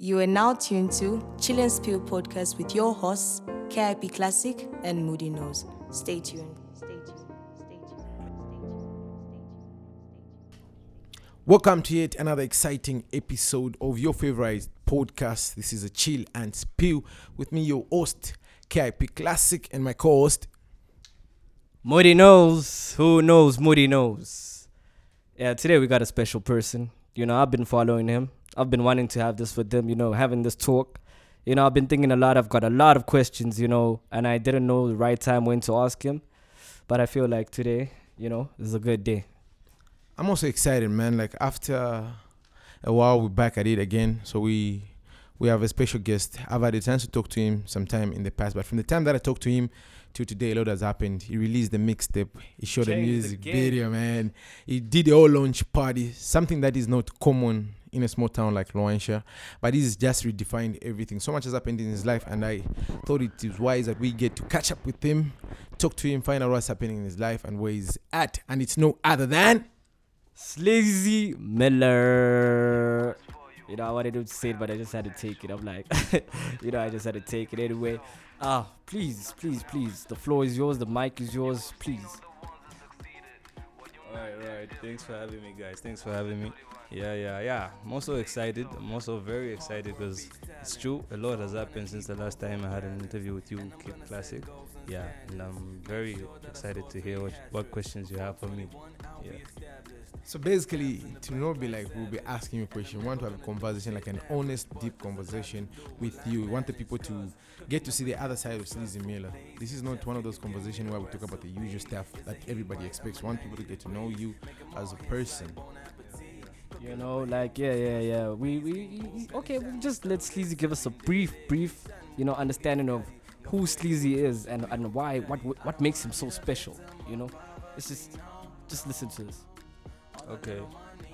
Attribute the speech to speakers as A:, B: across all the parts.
A: You are now tuned to Chill and Spill podcast with your hosts, KIP Classic and Moody Nose. Stay tuned. Stay tuned. Stay tuned. Stay tuned.
B: Welcome to yet another exciting episode of your favorite podcast. This is a chill and spill with me, your host, KIP Classic, and my co-host.
C: Moody knows. Who knows? Moody knows. Yeah, today we got a special person. You know, I've been following him. I've been wanting to have this with him, you know, having this talk. You know, I've been thinking a lot. I've got a lot of questions, you know, and I didn't know the right time when to ask him. But I feel like today, you know, is a good day.
B: I'm also excited, man. Like after a while, we're back at it again. So we we have a special guest. I've had a chance to talk to him sometime in the past, but from the time that I talked to him to today, a lot has happened. He released the mixtape. He showed
C: Changed the
B: music video, man. He did a whole launch party, something that is not common in a small town like Luanshya. But this has just redefined everything. So much has happened in his life, and I thought it is wise that we get to catch up with him, talk to him, find out what's happening in his life and where he's at. And it's no other than.
C: Sleazy Miller. You know, I wanted to say it, but I just had to take it. I'm like, you know, I just had to take it anyway. Ah, please, please, please. The floor is yours. The mic is yours. Please.
D: Alright. Thanks for having me, guys. Thanks for having me. Yeah, yeah, yeah. I'm also excited. I'm also very excited because it's true. A lot has happened since the last time I had an interview with you, Kid Classic. Yeah, and I'm very excited to hear what, what questions you have for me. Yeah.
B: So basically, to not be like we'll be asking you a question, we want to have a conversation, like an honest, deep conversation with you. We want the people to get to see the other side of Sleazy Miller. This is not one of those conversations where we talk about the usual stuff that everybody expects. We want people to get to know you as a person.
C: You know, like yeah, yeah, yeah. We we okay. We just let Sleazy give us a brief, brief, you know, understanding of who Sleazy is and and why what what makes him so special. You know, it's just just listen to this.
D: Okay.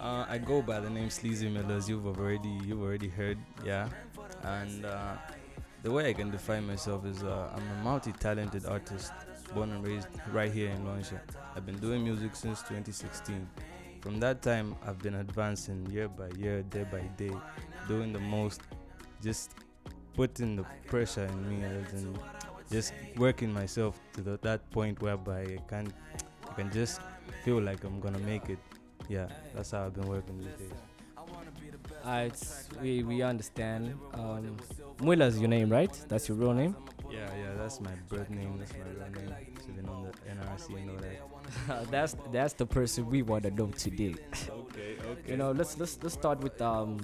D: Uh, I go by the name Sleazy Millers. You've already you've already heard, yeah. And uh, the way I can define myself is uh, I'm a multi-talented artist, born and raised right here in Luanshya. I've been doing music since 2016. From that time, I've been advancing year by year, day by day, doing the most, just putting the pressure in me and just working myself to the, that point whereby I can I can just feel like I'm gonna make it. Yeah, that's how I've been working these days.
C: Uh, it's, we we understand. Um, is your name, right? That's your real name.
D: Yeah, yeah, that's my birth name. That's my real name. It's been on the NRC and all that.
C: that's that's the person we want to know today.
D: Okay, okay.
C: You know, let's let's let's start with um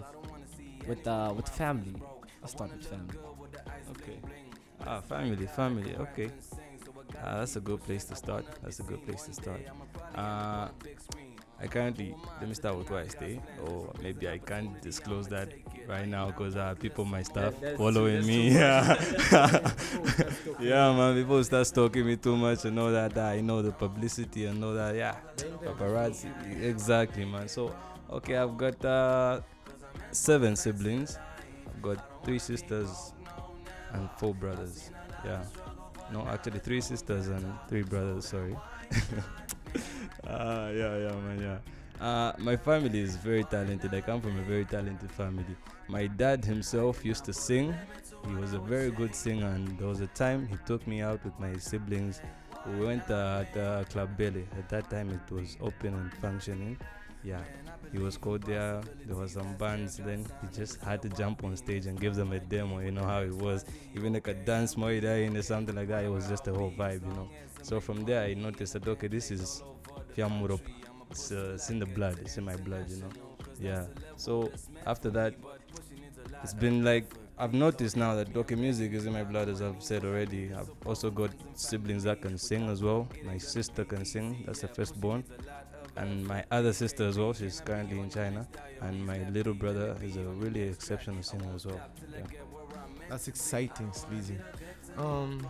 C: with uh with family. Let's start with family.
D: Okay. Ah, family, family. Okay. Ah, that's a good place to start. That's a good place to start. Uh, I currently let me start with where I stay, or maybe I can't disclose that right now because uh, people might start
C: That- that's
D: following me. Yeah, yeah, man. People start stalking me too much and all that. you know the publicity and all that. Yeah, paparazzi. Exactly, man. So, okay, I've got uh, seven siblings. I've got three sisters and four brothers. Yeah. No, actually, three sisters and three brothers. Sorry. Ah, yeah, yeah, man, yeah. Uh, my family is very talented. I come from a very talented family. My dad himself used to sing. He was a very good singer, and there was a time he took me out with my siblings. We went uh, at uh, Club Belly. At that time, it was open and functioning. Yeah, he was called there. There was some bands. Then he just had to jump on stage and give them a demo. You know how it was. Even like a dance more in or something like that. It was just a whole vibe, you know. So from there, I noticed that okay, this is Fiamurop. It's, uh, it's in the blood. It's in my blood, you know. Yeah. So after that, it's been like I've noticed now that okay, music is in my blood, as I've said already. I've also got siblings that can sing as well. My sister can sing. That's the firstborn. And my other sister as well. She's currently in China. And my little brother is a really exceptional singer as well. Yeah.
B: That's exciting, Sleazy. Um,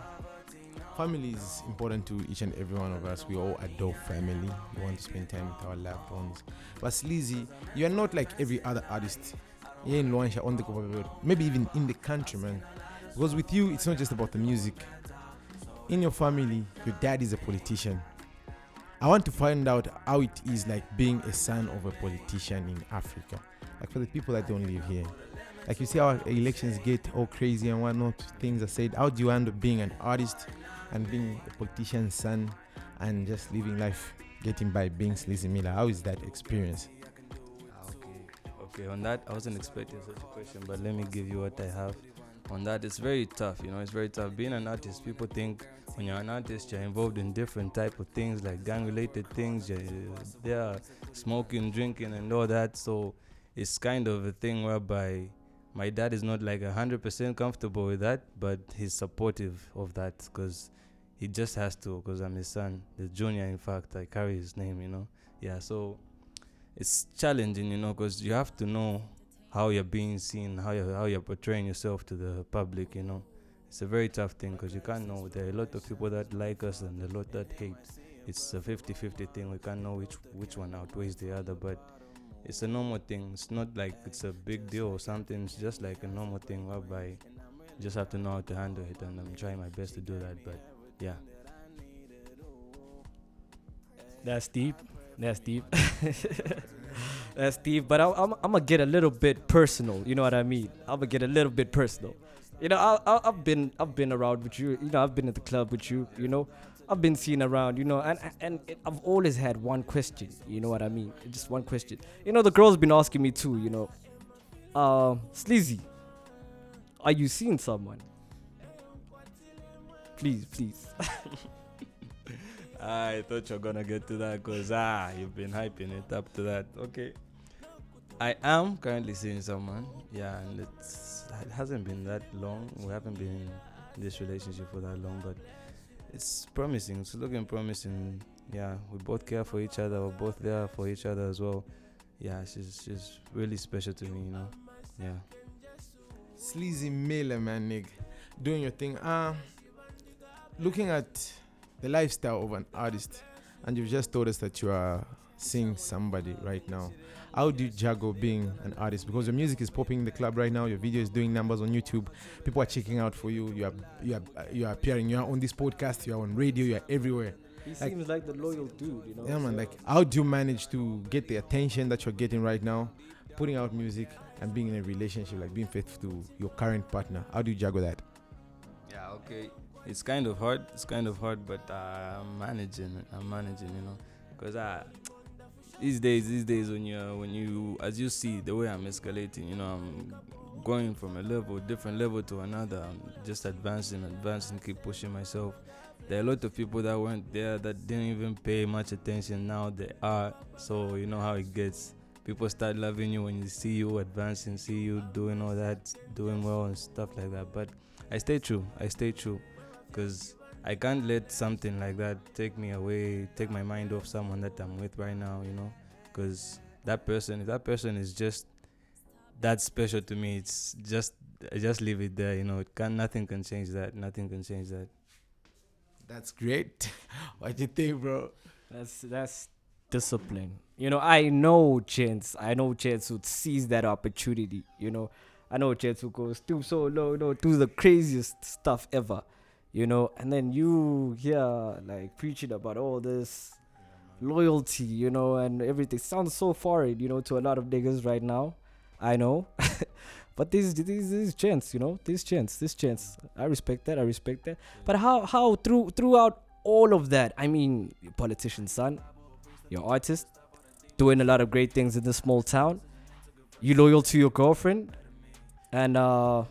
B: family is important to each and every one of us. We all adore family. We want to spend time with our loved ones. But Sleazy, you are not like every other artist here in Luanshya on the Road, maybe even in the country, man. Because with you, it's not just about the music. In your family, your dad is a politician. I want to find out how it is like being a son of a politician in Africa. Like for the people that don't live here. like you see how elections get all crazy and whatnot, things are said. How do you end up being an artist and being a politician's son and just living life, getting by being Sleazy Miller? How is that experience?
D: Ah, Okay, okay. On that, I wasn't expecting such a question, but let me give you what I have. On that, it's very tough. You know, it's very tough. Being an artist, people think when you're an artist, you're involved in different type of things, like gang-related things. You're there, smoking, drinking, and all that. So it's kind of a thing whereby my dad is not like hundred percent comfortable with that, but he's supportive of that because he just has to. Because I'm his son, the junior. In fact, I carry his name. You know, yeah. So it's challenging, you know, because you have to know how you're being seen, how you're how you're portraying yourself to the public. You know, it's a very tough thing because you can't know. There are a lot of people that like us and a lot that hate. It's a 50-50 thing. We can't know which which one outweighs the other, but it's a normal thing. It's not like it's a big deal or something. It's just like a normal thing whereby you just have to know how to handle it, and I'm trying my best to do that. But yeah.
C: That's deep. That's deep. That's deep. But I, I'm, I'm gonna get a little bit personal. You know what I mean? I'm gonna get a little bit personal. You know, I, I've been I've been around with you. You know, I've been at the club with you. You know, I've been seen around. You know, and and it, I've always had one question. You know what I mean? Just one question. You know, the girls been asking me too. You know, uh, sleazy. Are you seeing someone? Please, please.
D: I thought you're gonna get to that because ah, you've been hyping it up to that. Okay. I am currently seeing someone. Yeah, and it's it hasn't been that long. We haven't been in this relationship for that long, but it's promising. It's looking promising. Yeah, we both care for each other. We're both there for each other as well. Yeah, she's she's really special to me. You know. Yeah.
B: Sleazy Miller, man, nigga. Doing your thing. Uh, looking at the lifestyle of an artist, and you've just told us that you are seeing somebody right now. How do you juggle being an artist? Because your music is popping in the club right now. Your video is doing numbers on YouTube. People are checking out for you. You are you are you are appearing. You are on this podcast. You are on radio. You are everywhere.
C: He
B: Like-
C: seems like the loyal dude. You know.
B: Yeah, man.
C: so-
B: Like, how do you manage to get the attention that you're getting right now, putting out music and being in a relationship, like being faithful to your current partner? How do you juggle that?
D: Yeah, okay. It's kind of hard. It's kind of hard, but uh, I'm managing. I'm managing, you know, because I these days, these days when you when you as you see the way I'm escalating, you know, I'm going from a level, different level to another. I'm just advancing, advancing, keep pushing myself. There are a lot of people that weren't there that didn't even pay much attention. Now they are. So you know how it gets. People start loving you when you see you advancing, see you doing all that, doing well and stuff like that. But I stay true. I stay true, because I can't let something like that take me away, take my mind off someone that I'm with right now. You know, because that person, if that person is just that special to me, it's just I just leave it there. You know, it can nothing can change that. Nothing can change that.
B: That's great. what do you think, bro?
C: That's that's discipline. You know, I know Chance. I know Chance would seize that opportunity. You know, I know Chance would go stoop so low, you know, do the craziest stuff ever. You know, and then you here like preaching about all this loyalty, you know, and everything sounds so foreign, you know, to a lot of niggas right now. I know, but this this this is chance, you know, this chance, this chance. I respect that. I respect that. But how how through throughout all of that, I mean, politician, son, you're an artist, doing a lot of great things in this small town. You loyal to your girlfriend, and uh,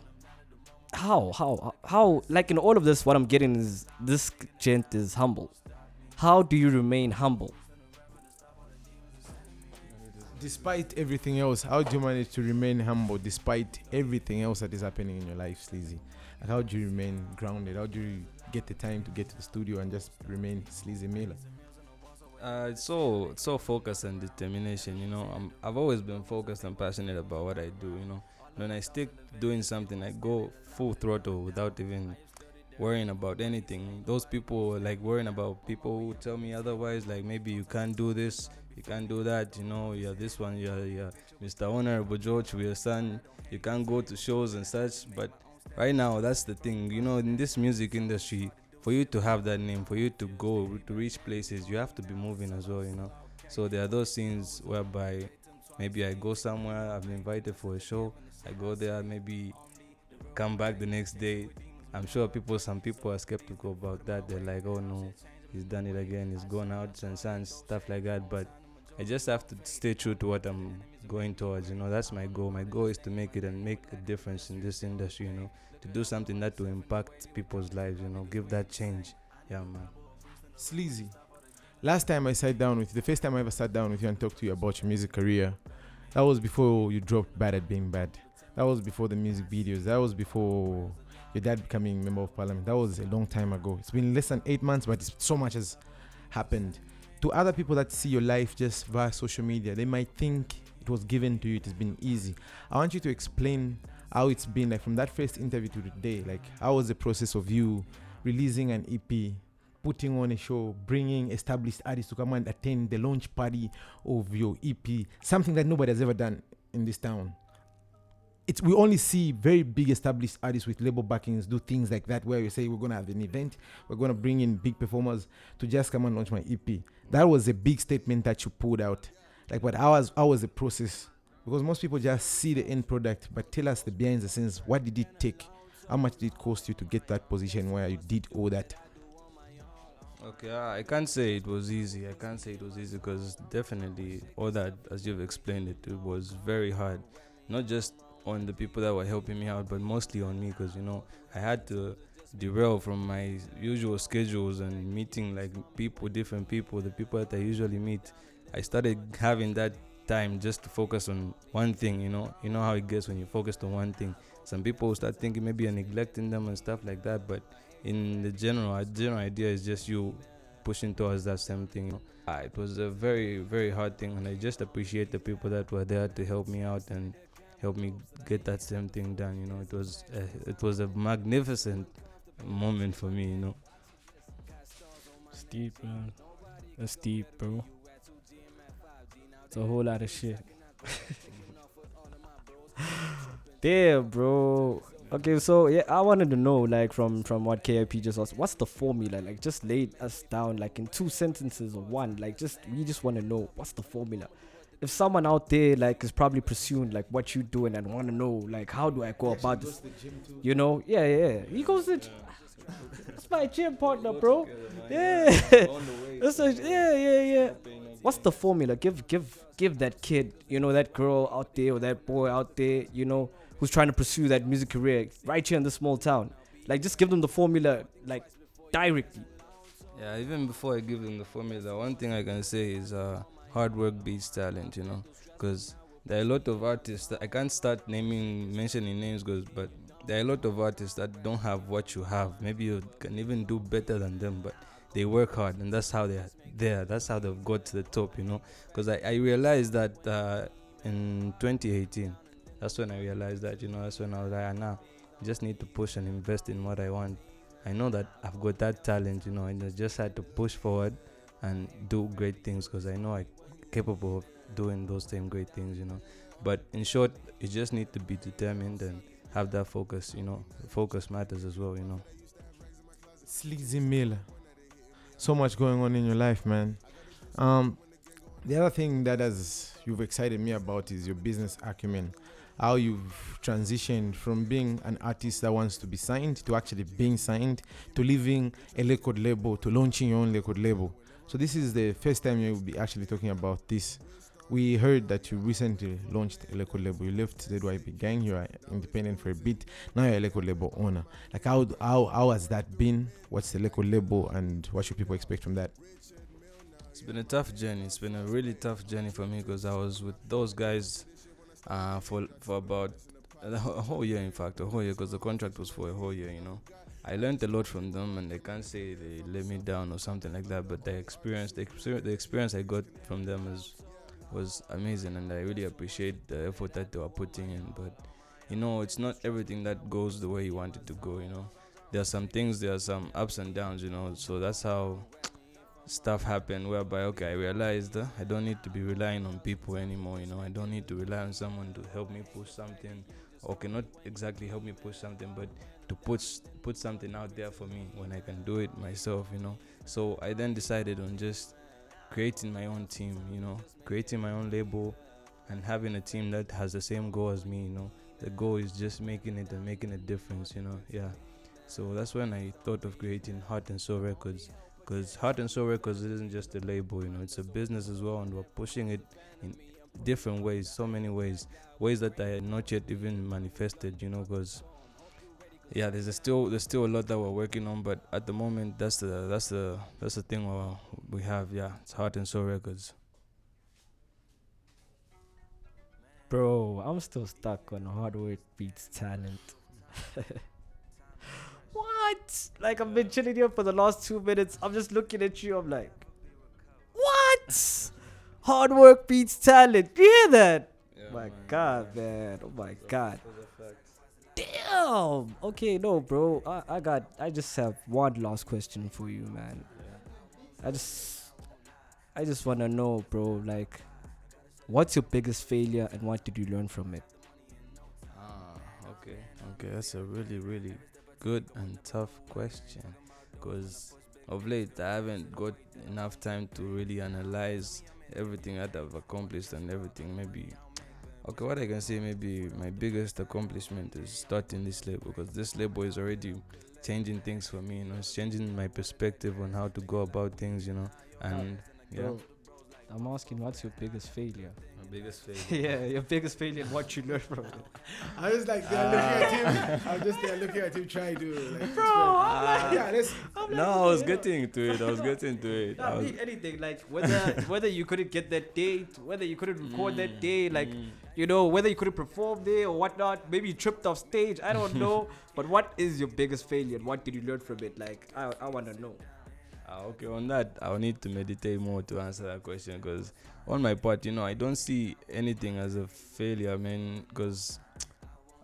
C: how how how like in all of this, what I'm getting is this gent is humble. How do you remain humble?
B: Despite everything else, how do you manage to remain humble despite everything else that is happening in your life, Sleazy? Like, how do you remain grounded? How do you get the time to get to the studio and just remain Sleazy Miller?
D: Uh, it's so it's so focus and determination. You know, I'm, I've always been focused and passionate about what I do. You know, when I stick doing something, I go full throttle without even worrying about anything. Those people like worrying about people who tell me otherwise. Like maybe you can't do this, you can't do that. You know, you're this one. You're, you're Mr. Honorable George your son. You can't go to shows and such. But right now, that's the thing. You know, in this music industry, for you to have that name, for you to go to reach places, you have to be moving as well, you know. So there are those scenes whereby maybe I go somewhere, I've been invited for a show, I go there, maybe come back the next day. I'm sure people, some people are skeptical about that. They're like, oh no, he's done it again. He's gone out and sons, stuff like that. But I just have to stay true to what I'm going towards. You know, that's my goal. My goal is to make it and make a difference in this industry. You know, to do something that will impact people's lives. You know, give that change. Yeah, man.
B: Sleazy. Last time I sat down with you, the first time I ever sat down with you and talked to you about your music career, that was before you dropped Bad at Being Bad. That was before the music videos. That was before your dad becoming member of parliament. That was a long time ago. It's been less than eight months, but so much has happened. To other people that see your life just via social media, they might think it was given to you. It has been easy. I want you to explain how it's been like from that first interview to today. Like how was the process of you releasing an EP, putting on a show, bringing established artists to come and attend the launch party of your EP, something that nobody has ever done in this town. It's we only see very big established artists with label backings do things like that, where you say we're gonna have an event, we're gonna bring in big performers to just come and launch my EP. That was a big statement that you pulled out. Like, but how was the process? Because most people just see the end product, but tell us the behind the scenes. What did it take? How much did it cost you to get that position where you did all that?
D: Okay, uh, I can't say it was easy. I can't say it was easy because definitely all that, as you've explained it, it was very hard. Not just on the people that were helping me out, but mostly on me because you know I had to derail from my usual schedules and meeting like people, different people, the people that I usually meet. I started having that time just to focus on one thing. You know, you know how it gets when you focus on one thing. Some people start thinking maybe you're neglecting them and stuff like that, but in the general general idea is just you pushing towards that same thing. Uh, it was a very very hard thing, and I just appreciate the people that were there to help me out and help me get that same thing done. You know, it was a, it was a magnificent moment for me. You know.
C: Steep, man. That's deep, bro. It's a whole lot of shit. Damn, bro. Okay, so yeah, I wanted to know, like, from from what KIP just asked, what's the formula? Like, just lay us down, like, in two sentences or one. Like, just we just want to know what's the formula. If someone out there like is probably pursuing like what you doing and want to know like how do I go about this, you know? Yeah, yeah. He goes to. That's my gym partner, bro. Yeah. Yeah, yeah, yeah. What's the formula? Give, give, give that kid, you know, that girl out there or that boy out there, you know, who's trying to pursue that music career right here in this small town. Like, just give them the formula, like, directly.
D: Yeah, even before I give them the formula, one thing I can say is uh, hard work beats talent, you know, because there are a lot of artists I can't start naming, mentioning names, cause, but there are a lot of artists that don't have what you have. Maybe you can even do better than them, but they work hard, and that's how they're there. That's how they've got to the top, you know. Because I, I realized that uh, in 2018, that's when I realized that, you know, that's when I was like, ah, now I just need to push and invest in what I want. I know that I've got that talent, you know, and I just had to push forward and do great things because I know I'm capable of doing those same great things, you know. But in short, you just need to be determined and have that focus, you know. Focus matters as well, you know.
B: Sleazy Miller. So much going on in your life, man. Um, the other thing that has you've excited me about is your business acumen. How you've transitioned from being an artist that wants to be signed to actually being signed to leaving a record label to launching your own record label. So this is the first time you'll be actually talking about this. We heard that you recently launched a record label. You left ZYB Gang. You are independent for a bit. Now you're a record label owner. Like how how how has that been? What's the record label, and what should people expect from that?
D: It's been a tough journey. It's been a really tough journey for me because I was with those guys uh, for for about a whole year. In fact, a whole year because the contract was for a whole year. You know, I learned a lot from them, and I can't say they let me down or something like that. But the experience, the experience, the experience I got from them is was amazing, and I really appreciate the effort that they were putting in. But you know, it's not everything that goes the way you want it to go. You know, there are some things, there are some ups and downs. You know, so that's how stuff happened whereby okay i realized uh, i don't need to be relying on people anymore you know i don't need to rely on someone to help me push something okay not exactly help me push something but to put put something out there for me when i can do it myself you know so i then decided on just creating my own team you know creating my own label and having a team that has the same goal as me you know the goal is just making it and making a difference. You know, yeah. So that's when I thought of creating Heart and Soul Records. Because Heart and Soul Records isn't just a label, you know, it's a business as well, and we're pushing it in different ways, so many ways, ways that I had not yet even manifested, you know, because yeah, there's still there's still a lot that we're working on, but at the moment, that's the that's the that's the thing we have, yeah, it's Heart and Soul Records.
C: Bro, I'm still stuck on hard work beats talent. what? Like I've been chilling here for the last two minutes. I'm just looking at you. I'm like, what? Hard work beats talent. You hear that? my God, man. Oh my God. Damn. Okay, no, bro. I, I got. I just have one last question for you, man. I just, I just wanna know, bro. Like, what's your biggest failure and what did you learn from it?
D: Ah, okay, okay, that's a really, really good and tough question because of late I haven't got enough time to really analyze everything that I've accomplished and everything. Maybe, okay, what I can say, maybe my biggest accomplishment is starting this label because this label is already changing things for me. You know, it's changing my perspective on how to go about things. You know, and yeah,
C: Bro, I'm asking, what's your biggest failure?
D: My biggest failure.
C: yeah, your biggest failure and what you learned from it.
B: I was like there ah. looking at him. I was just there looking at him trying to like.
C: Bro. I'm ah.
B: yeah, let's.
D: No, I was getting to it. I was getting to it. I
C: I
D: was,
C: mean anything like whether whether you couldn't get that date, whether you couldn't record that mm, day, like mm. you know whether you couldn't perform there or whatnot. Maybe you tripped off stage. I don't know. but what is your biggest failure? and What did you learn from it? Like I I want to know.
D: Ah, okay, on that, I'll need to meditate more to answer that question because, on my part, you know, I don't see anything as a failure, man. Because,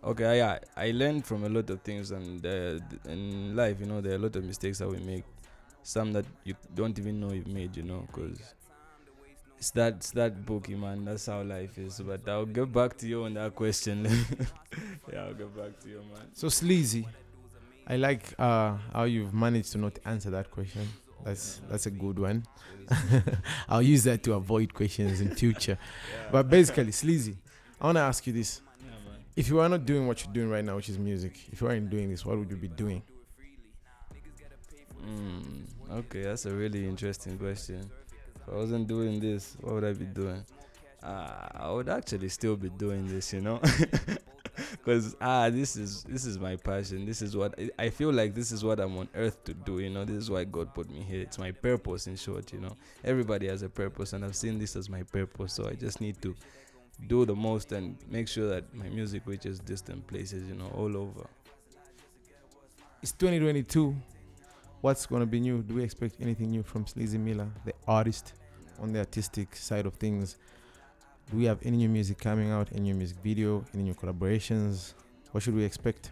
D: okay, yeah, I learned from a lot of things, and uh, in life, you know, there are a lot of mistakes that we make, some that you don't even know you've made, you know, because it's that it's that bookie, man. That's how life is. But I'll get back to you on that question. yeah, I'll get back to you, man.
B: So sleazy. I like uh, how you've managed to not answer that question. That's that's a good one. I'll use that to avoid questions in future. But basically, sleazy. I want to ask you this. If you were not doing what you're doing right now, which is music, if you weren't doing this, what would you be doing?
D: Mm, okay, that's a really interesting question. If I wasn't doing this, what would I be doing? Uh, I would actually still be doing this, you know, because ah, this is this is my passion. This is what I- feel like. This is what I'm on earth to do. You know, this is why God put me here. It's my purpose, in short. You know, everybody has a purpose, and I've seen this as my purpose. So I just need to do the most and make sure that my music reaches distant places. You know, all over.
B: It's 2022. What's gonna be new? Do we expect anything new from Sleazy Miller, the artist, on the artistic side of things? Do we have any new music coming out? Any new music video? Any new collaborations? What should we expect?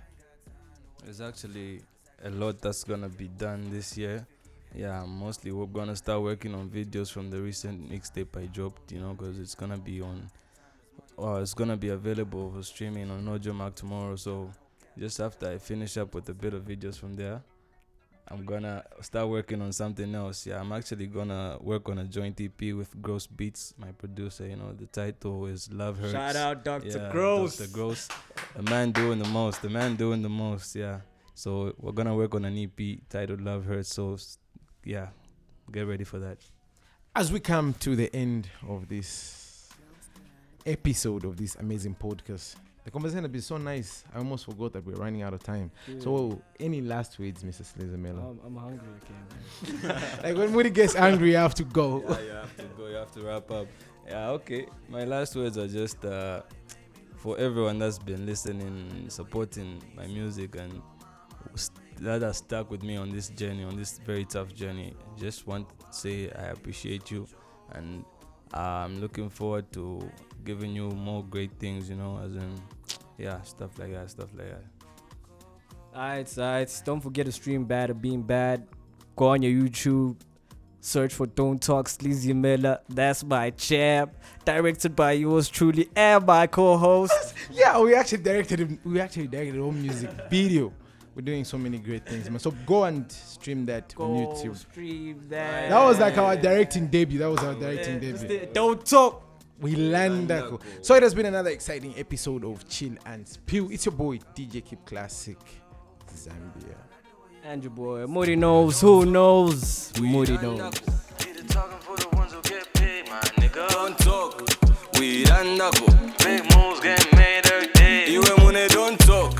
D: There's actually a lot that's gonna be done this year. Yeah, mostly we're gonna start working on videos from the recent mixtape I dropped. You know, because it's gonna be on, or it's gonna be available for streaming on Audiomack tomorrow. So just after I finish up with a bit of videos from there, I'm gonna start working on something else. Yeah, I'm actually gonna work on a joint EP with Gross Beats, my producer. You know, the title is Love Hurts.
C: Shout out Dr.
D: Yeah,
C: Gross.
D: Dr. Gross. The man doing the most. The man doing the most. Yeah. So we're gonna work on an EP titled Love Hurts. So yeah, get ready for that.
B: As we come to the end of this episode of this amazing podcast, the conversation has been so nice. I almost forgot that we're running out of time. So, any last words, Mr. Sleazy Miller?
C: I'm, I'm hungry again.
B: Like when Moody gets angry, you have to go.
D: Yeah, you have to go. You have to wrap up. Yeah. Okay. My last words are just uh, for everyone that's been listening, supporting my music, and st- that has stuck with me on this journey, on this very tough journey. Just want to say I appreciate you, and I'm looking forward to giving you more great things. You know, as in, yeah, stuff like that, stuff like that.
C: Alright, alright. Don't forget to stream Bad at Being Bad. Go on your YouTube. Search for Don't Talk Sleazy Miller. That's my champ. Directed by yours truly and my co-host.
B: Yeah, we actually directed him. We actually directed our own music video. We're doing so many great things, man. So go and stream that on
C: Go
B: YouTube.
C: stream that.
B: That was like our directing debut. That was our directing
C: Yeah,
B: debut.
C: Don't talk.
B: We land that. So it has been another exciting episode of Chill and Spill. It's your boy DJ Keep Classic Zambia.
C: And your boy Moody knows. Who knows? Moody knows.
D: Don't talk, we run knuckle. Big moves get made every day. You and when they don't talk,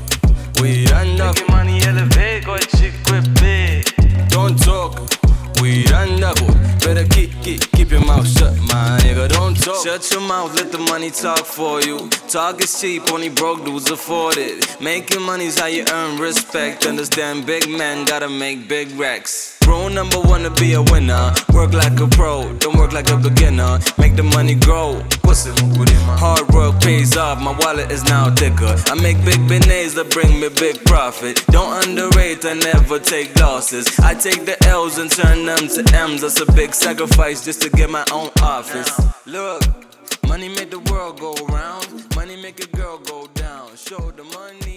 D: we run knuckle. Making money elevate, got chick with big. Don't talk, we run knuckle. Better keep, keep, keep your mouth shut, my nigga. Don't Shut your mouth, let the money talk for you. Talk is cheap, only broke dudes afford it. Making money's how you earn respect. Understand, big men gotta make big racks. Rule number one to be a winner. Work like a pro, don't work like a beginner. Make the money grow. Hard work pays off. My wallet is now thicker. I make big beignets that bring me big profit. Don't underrate, I never take losses. I take the L's and turn them to M's. That's a big sacrifice just to get my own office. Look. Money make the world go round. Money make a girl go down. Show the money,